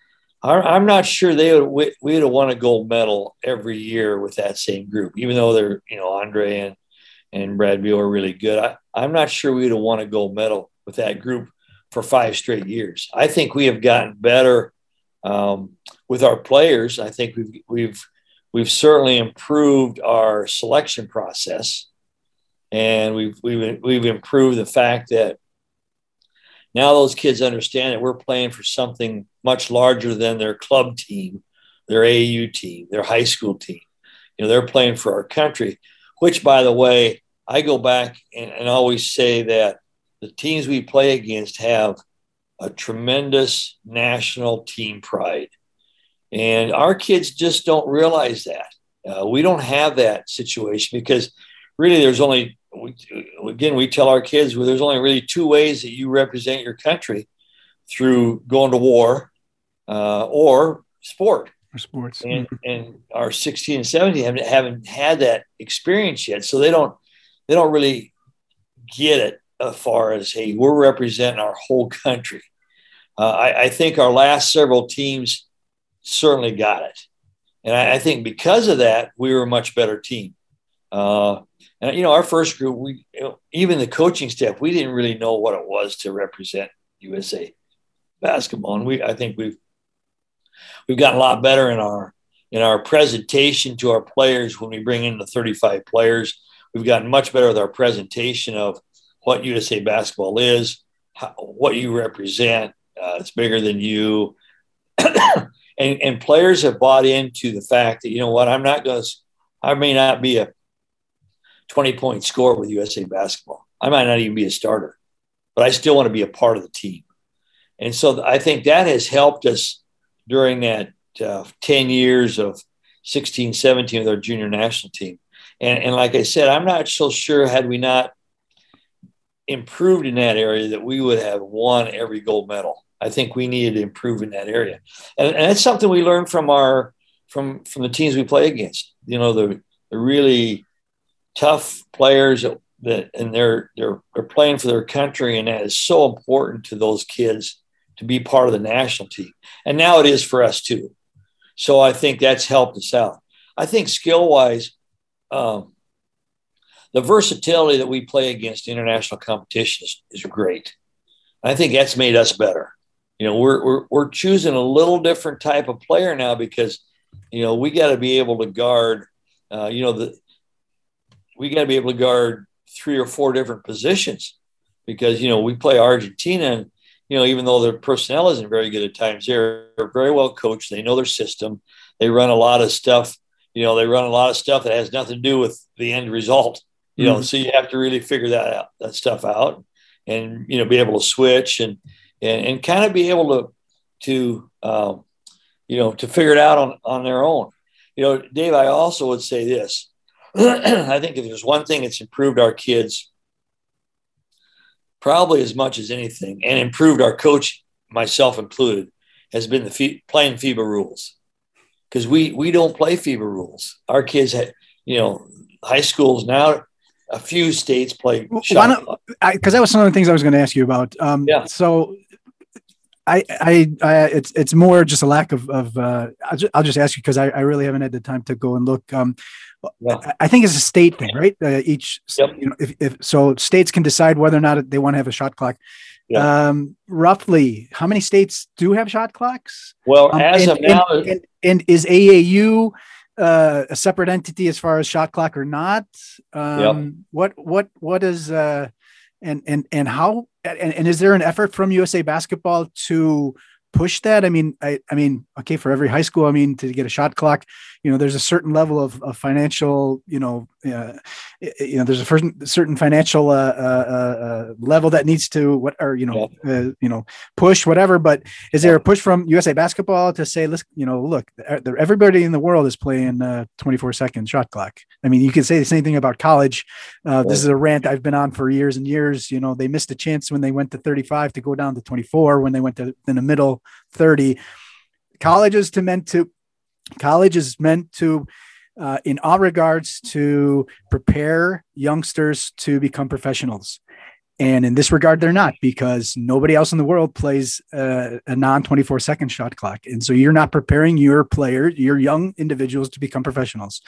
I'm not sure they would we'd have won a gold medal every year with that same group, even though they're you know Andre and and Brad Beal are really good. I, I'm not sure we'd have won a gold medal with that group for five straight years. I think we have gotten better um, with our players. I think we've we've we've certainly improved our selection process, and we've we've we've improved the fact that now those kids understand that we're playing for something much larger than their club team, their AAU team, their high school team. You know, they're playing for our country, which, by the way, I go back and, and always say that the teams we play against have a tremendous national team pride. And our kids just don't realize that. Uh, we don't have that situation because really there's only we, again, we tell our kids well, there's only really two ways that you represent your country through going to war uh, or sport. Or sports. And, and our 16 and 17 haven't, haven't had that experience yet. So they don't, they don't really get it as far as, hey, we're representing our whole country. Uh, I, I, think our last several teams certainly got it. And I, I think because of that, we were a much better team. Uh, and you know, our first group, we even the coaching staff, we didn't really know what it was to represent USA basketball, and we I think we've we've gotten a lot better in our in our presentation to our players when we bring in the 35 players. We've gotten much better with our presentation of what USA basketball is, how, what you represent. Uh, it's bigger than you. and, and players have bought into the fact that, you know what, I'm not going to, I may not be a 20 point scorer with USA basketball. I might not even be a starter, but I still want to be a part of the team. And so I think that has helped us during that uh, 10 years of 16, 17 with our junior national team. And, and like I said, I'm not so sure had we not improved in that area that we would have won every gold medal. I think we needed to improve in that area. And, and that's something we learned from our from from the teams we play against. You know, the, the really tough players that and they're they're they're playing for their country and that is so important to those kids to be part of the national team. And now it is for us too. So i think that's helped us out. I think skill wise um, the versatility that we play against international competition is, is great. I think that's made us better. You know we're, we're we're choosing a little different type of player now because you know we got to be able to guard uh, you know the we got to be able to guard three or four different positions because you know we play Argentina and you know even though their personnel isn't very good at times they're very well coached. They know their system. They run a lot of stuff you know they run a lot of stuff that has nothing to do with the end result you mm-hmm. know so you have to really figure that out that stuff out and you know be able to switch and and, and kind of be able to to um, you know to figure it out on on their own. You know dave i also would say this. I think if there's one thing that's improved our kids, probably as much as anything, and improved our coach, myself included, has been the playing FIBA rules. Because we we don't play FIBA rules. Our kids, have, you know, high schools now, a few states play shot. Because that was some of the things I was going to ask you about. Um, Yeah. So. I, I, I, it's, it's more just a lack of, of, uh, I'll just, I'll just ask you because I, I really haven't had the time to go and look. Um, Yeah. I- think it's a state thing, right? Uh, each, Yep. you know, if, if so, states can decide whether or not they want to have a shot clock. Um, roughly, how many states do have shot clocks? Well, Um, as and, of now, and, and, and is AAU uh, a separate entity as far as shot clock or not? Um, What what what is uh, and and and how and, and is there an effort from USA Basketball to push that? I mean, I I mean, okay, for every high school, I mean, to get a shot clock, you know, there's a certain level of, of financial, you know, uh, you know, there's a certain financial uh, uh, uh, level that needs to what or you know, uh, you know, push whatever. But is there a push from USA Basketball to say, let's, you know, look, everybody in the world is playing uh, 24 second shot clock. I mean, you can say the same thing about college. Uh, This is a rant I've been on for years and years. You know, they missed a chance when they went to 35 to go down to 24 when they went to in the middle 30. colleges to meant to college is meant to uh, in all regards to prepare youngsters to become professionals. And in this regard they're not because nobody else in the world plays uh, a non 24 second shot clock. And so you're not preparing your players your young individuals to become professionals.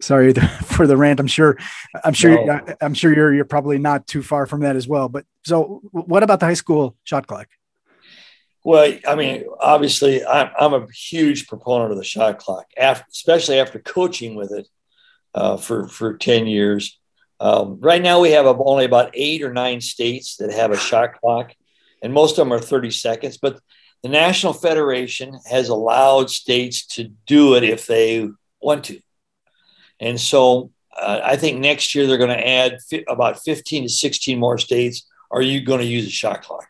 Sorry for the rant. I'm sure i'm sure No. i'm sure you're you're probably not too far from that as well. But so what about the high school shot clock Well, I mean, obviously, I'm, I'm a huge proponent of the shot clock, after, especially after coaching with it uh, for, for 10 years. Um, right now, we have only about eight or nine states that have a shot clock, and most of them are 30 seconds. But the National Federation has allowed states to do it if they want to. And so uh, I think next year they're going to add fi- about 15 to 16 more states. Are you going to use a shot clock?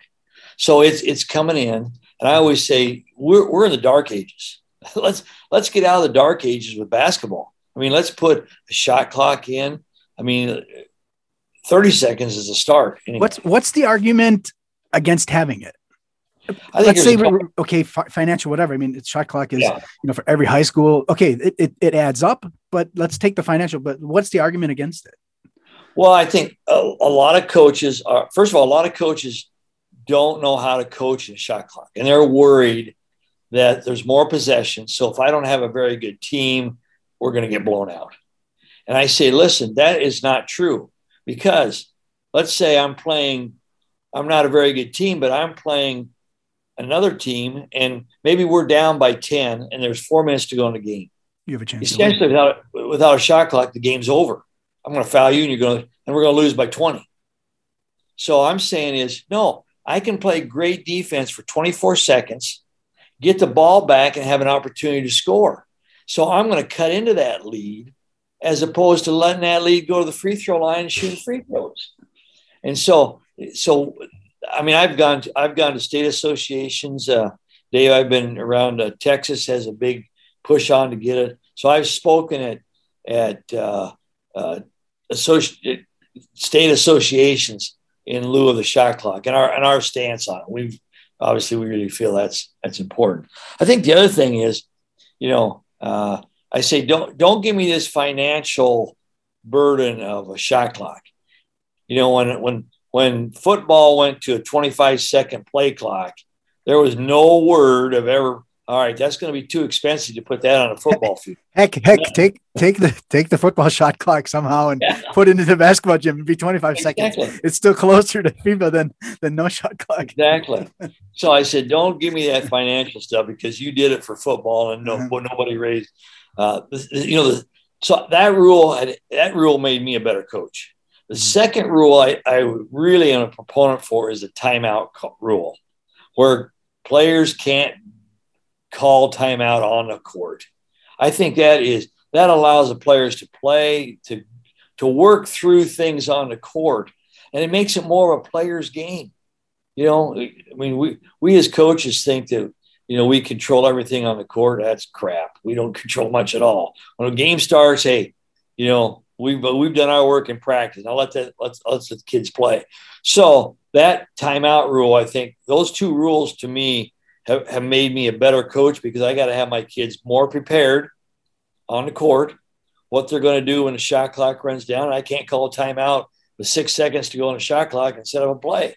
So it's it's coming in, and I always say we're we're in the dark ages. let's let's get out of the dark ages with basketball. I mean, let's put a shot clock in. I mean, thirty seconds is a start. Anyway, what's what's the argument against having it I think let's say okay fi- financial whatever i mean it's shot clock is Yeah. you know for every high school okay it, it, it adds up but let's take the financial but what's the argument against it Well, I think a, a lot of coaches are, first of all, a lot of coaches don't know how to coach in a shot clock, and they're worried that there's more possession. So if I don't have a very good team, we're going to get blown out. And I say, listen, that is not true because let's say I'm playing, I'm not a very good team, but I'm playing another team, and maybe we're down by 10, and there's four minutes to go in the game you have a chance essentially without without a shot clock, the game's over. I'm going to foul you, and you're going to, and we're going to lose by 20. So I'm saying is no, I can play great defense for 24 seconds, get the ball back, and have an opportunity to score. So I'm going to cut into that lead as opposed to letting that lead go to the free throw line and shooting free throws. And so, so I mean, I've gone to, I've gone to state associations. Uh, Dave, I've been around. Uh, Texas has a big push on to get it. So I've spoken at at uh, uh, state associations in lieu of the shot clock and our and our stance on it. We've obviously we really feel that's that's important. I think the other thing is, you know, uh, I say don't don't give me this financial burden of a shot clock. You know, when when when football went to a 25 second play clock, there was no word of ever. All right, that's going to be too expensive to put that on a football field. heck heck take take the take the football shot clock somehow and Yeah. put it into the basketball gym and be 25 seconds Exactly. it's still closer to FIBA than than no shot clock Exactly. So I said, don't give me that financial stuff because you did it for football and no, Mhm. nobody raised. Uh, you know, the, so that rule had, that rule made me a better coach. The second rule I, I really am a proponent for is the timeout rule, where players can't call timeout on the court. I think that is that allows the players to play to to work through things on the court, and it makes it more of a player's game. You know, I mean, we we as coaches think that you know we control everything on the court. That's crap. We don't control much at all. When a game starts, hey, you know, we've we've done our work in practice. Now let that let's let's let the kids play. So that timeout rule, I think those two rules to me have, have made me a better coach because I got to have my kids more prepared on the court what they're going to do when the shot clock runs down. I can't call a timeout with six seconds to go on a shot clock and set up a play.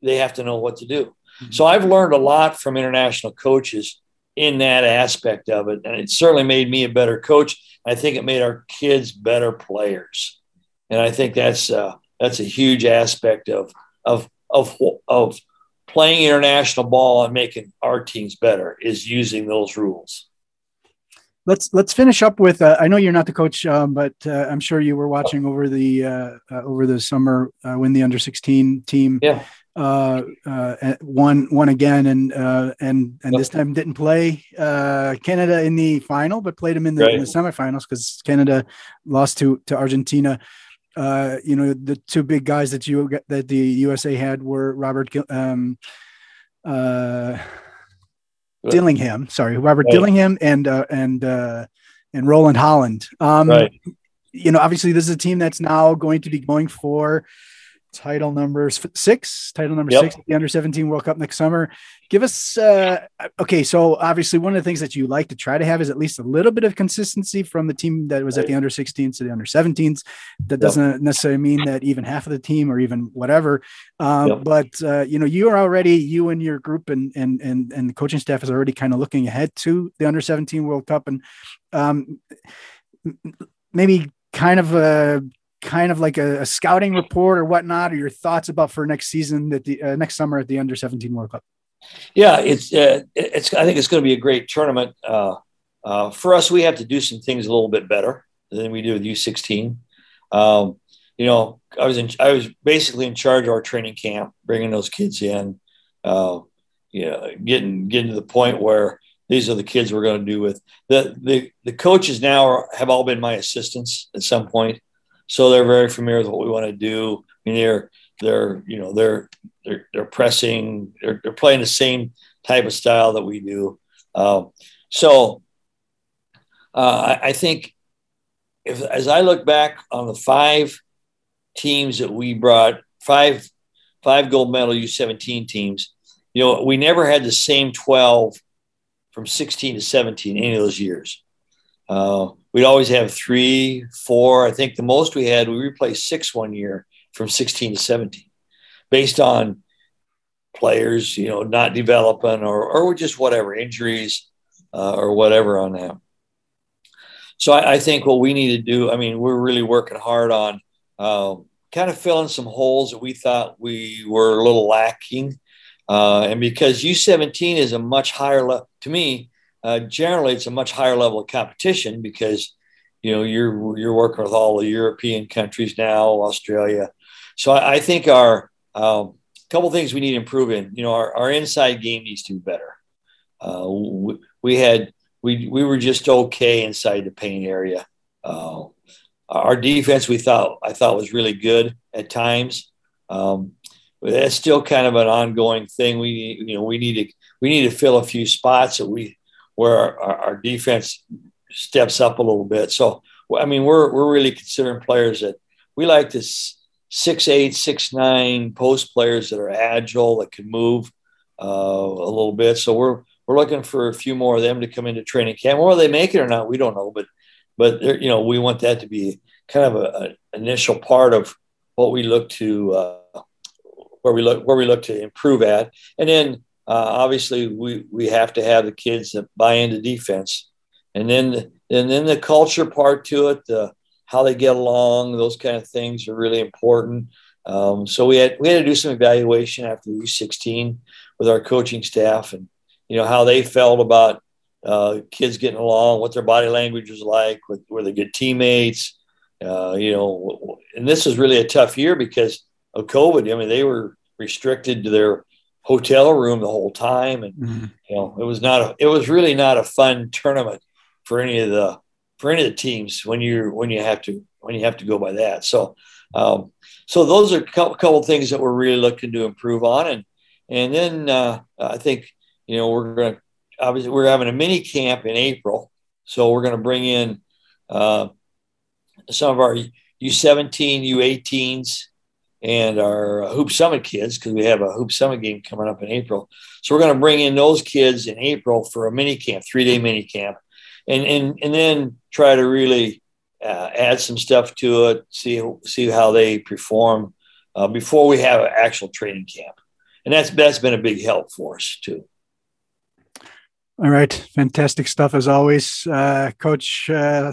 They have to know what to do. Mm-hmm. So I've learned a lot from international coaches in that aspect of it. And it certainly made me a better coach. I think it made our kids better players. And I think that's uh, that's a huge aspect of of of of playing international ball and making our teams better is using those rules let's let's finish up with. Uh, I know you're not the coach, um, but uh, I'm sure you were watching over the uh, uh over the summer uh, when the under 16 team yeah. Uh, won won again, and and and this time didn't play Canada in the final, but played them in the, right. in the semifinals because Canada lost to to Argentina. You know the two big guys that you that the USA had were Robert um, uh, Dillingham, sorry, Robert right. Dillingham and uh, and uh, and Roland Holland. Um, right. You know, obviously, this is a team that's now going to be going for title number six, title number yep. six the under 17 World Cup next summer. Give us, uh, okay. So obviously one of the things that you like to try to have is at least a little bit of consistency from the team that was right. at the under 16s to the under 17s. That doesn't yep. necessarily mean that even half of the team or even whatever. Um, yep. But, uh, you know, you are already, you and your group and, and, and, and the coaching staff is already kind of looking ahead to the under 17 World Cup. And um, maybe kind of a kind of like a, a, scouting report or whatnot, or your thoughts about for next season that the uh, next summer at the Under 17 World Cup? Yeah, it's uh, it's. I think it's going to be a great tournament. Uh, uh, for us, we have to do some things a little bit better than we do with U16. Um, you know, I was in. I was basically in charge of our training camp, bringing those kids in. Uh, you know, getting getting to the point where these are the kids we're going to do with the the the coaches now are, have all been my assistants at some point so they're very familiar with what we want to do. I mean, they're they're you know they're they're, they're pressing, they're, they're playing the same type of style that we do. Um, so uh, I, I think if as I look back on the five teams that we brought, five five gold medal U17 teams, you know, we never had the same 12 from 16 to 17 any of those years. Uh, we'd always have three, four. I think the most we had, we replaced six one year from 16 to 17 based on players, you know, not developing or, or just whatever, injuries uh, or whatever on that. So I, I, think what we need to do, I mean, we're really working hard on uh, kind of filling some holes that we thought we were a little lacking. Uh, and because U17 is a much higher level, to me, uh, generally it's a much higher level of competition because you know you're you're working with all the European countries now, Australia. So I, I think our um, couple things we need to improve in. You know, our, our inside game needs to be better. Uh, we, we, had we we were just okay inside the paint area. Uh, our defense we thought I thought was really good at times. Um, but that's still kind of an ongoing thing. We you know we need to we need to fill a few spots that we where our, our defense steps up a little bit. So, I mean, we're, we're really considering players that we like this six eight, six nine post players that are agile, that can move uh, a little bit. So we're we're looking for a few more of them to come into training camp. Whether they make it or not, we don't know. But but you know, we want that to be kind of an initial part of what we look to uh, where we look where we look to improve at, and then obviously we we have to have the kids that buy into defense, and then and then the culture part to it, the how they get along, those kind of things are really important. Um, so we had we had to do some evaluation after U16 with our coaching staff, and you know how they felt about uh, kids getting along, what their body language was like, with, were they good teammates, uh, you know. And this was really a tough year because of COVID. I mean, they were restricted to their hotel room the whole time, and mm-hmm. you know it was not a, it was really not a fun tournament for any of the for any of the teams when you when you have to when you have to go by that. So um, so those are a couple, couple things that we're really looking to improve on, and and then uh, I think you know we're going to obviously we're having a mini camp in April, so we're going to bring in uh, some of our U17, U18s, and our Hoop Summit kids because we have a Hoop Summit game coming up in April. So we're going to bring in those kids in April for a mini camp, three day mini camp, and and and then try to really uh, add some stuff to it, see see how they perform uh, before we have an actual training camp, and that's that's been a big help for us too. All right, fantastic stuff as always, uh, Coach. Uh,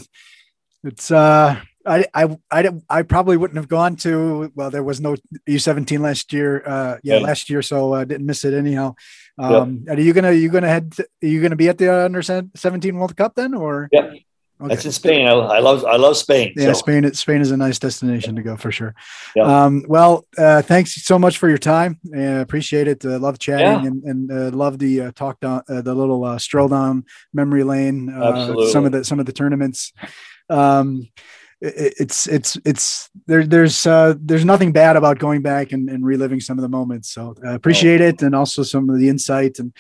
it's uh, I, I I I probably wouldn't have gone to. Well, there was no U17 last year. Uh, yeah, last year, so I didn't miss it anyhow. Um, yep. Are you gonna you gonna head? To, are you gonna be at the under 17 World Cup then, or? Yeah, Okay. That's in Spain. I, I, love I love Spain. Yeah, so. Spain. Spain is a nice destination to go for sure. Yeah. Um, well, uh, thanks so much for your time. Uh, appreciate it. Uh, love chatting yeah. and, and uh, love the uh, talk down uh, the little stroll down memory lane. some of the some of the tournaments. Um, it's it's it's there. There's there's nothing bad about going back and, and reliving some of the moments. So i appreciate oh. it, and also some of the insight and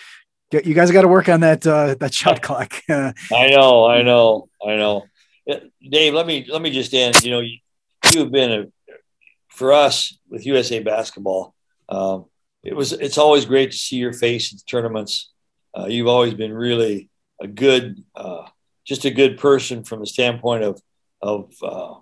you guys got to work on that uh, that shot clock. I know, I know, I know. Dave, let me let me just end. You know, you, you've been a for us with USA Basketball. Um, it was it's always great to see your face at the tournaments. Uh, you've always been really a good, uh, just a good person from the standpoint of of uh,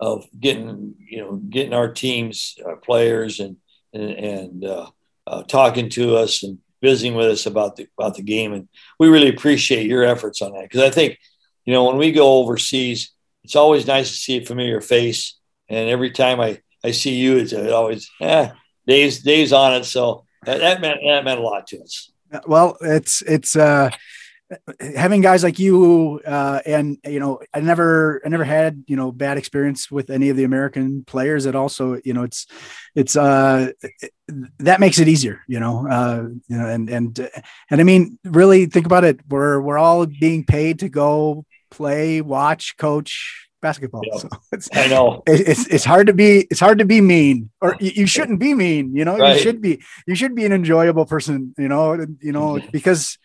of getting you know getting our teams, our players, and and, and uh, uh, talking to us and visiting with us about the about the game, and we really appreciate your efforts on that because I think, you know, when we go overseas, it's always nice to see a familiar face, and every time I I see you, it's always eh, days days on it. So that, that meant that meant a lot to us. Well, it's it's uh having guys like you uh, and you know i never i never had you know bad experience with any of the american players that also you know it's it's uh it, that makes it easier you know uh you know and and and i mean really think about it we're we're all being paid to go play watch coach basketball. Yeah. So I know it's it's hard to be it's hard to be mean, or you, you shouldn't be mean. You know, right. you should be you should be an enjoyable person. You know, you know because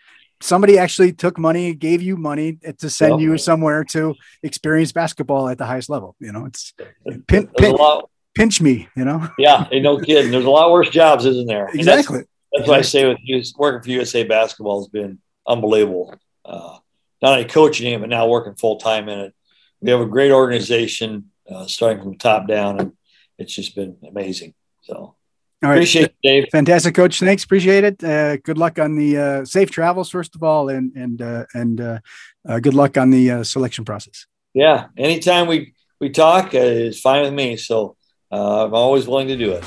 somebody actually took money, gave you money to send you somewhere to experience basketball at the highest level. You know, it's pin, pin, lot, pinch me, you know? Yeah. No kidding. There's a lot worse jobs, isn't there? Exactly. That's, that's what I say with you, working for USA basketball has been unbelievable. Uh, not only coaching it, but now working full time in it. We have a great organization, uh, starting from the top down, and it's just been amazing. So all right. Appreciate it, Dave. Fantastic, Coach. Thanks. Appreciate it. Uh, good luck on the uh, safe travels, first of all, and and uh, and uh, uh, good luck on the uh, selection process. Yeah. Anytime we we talk is fine with me. So I'm always willing to do it.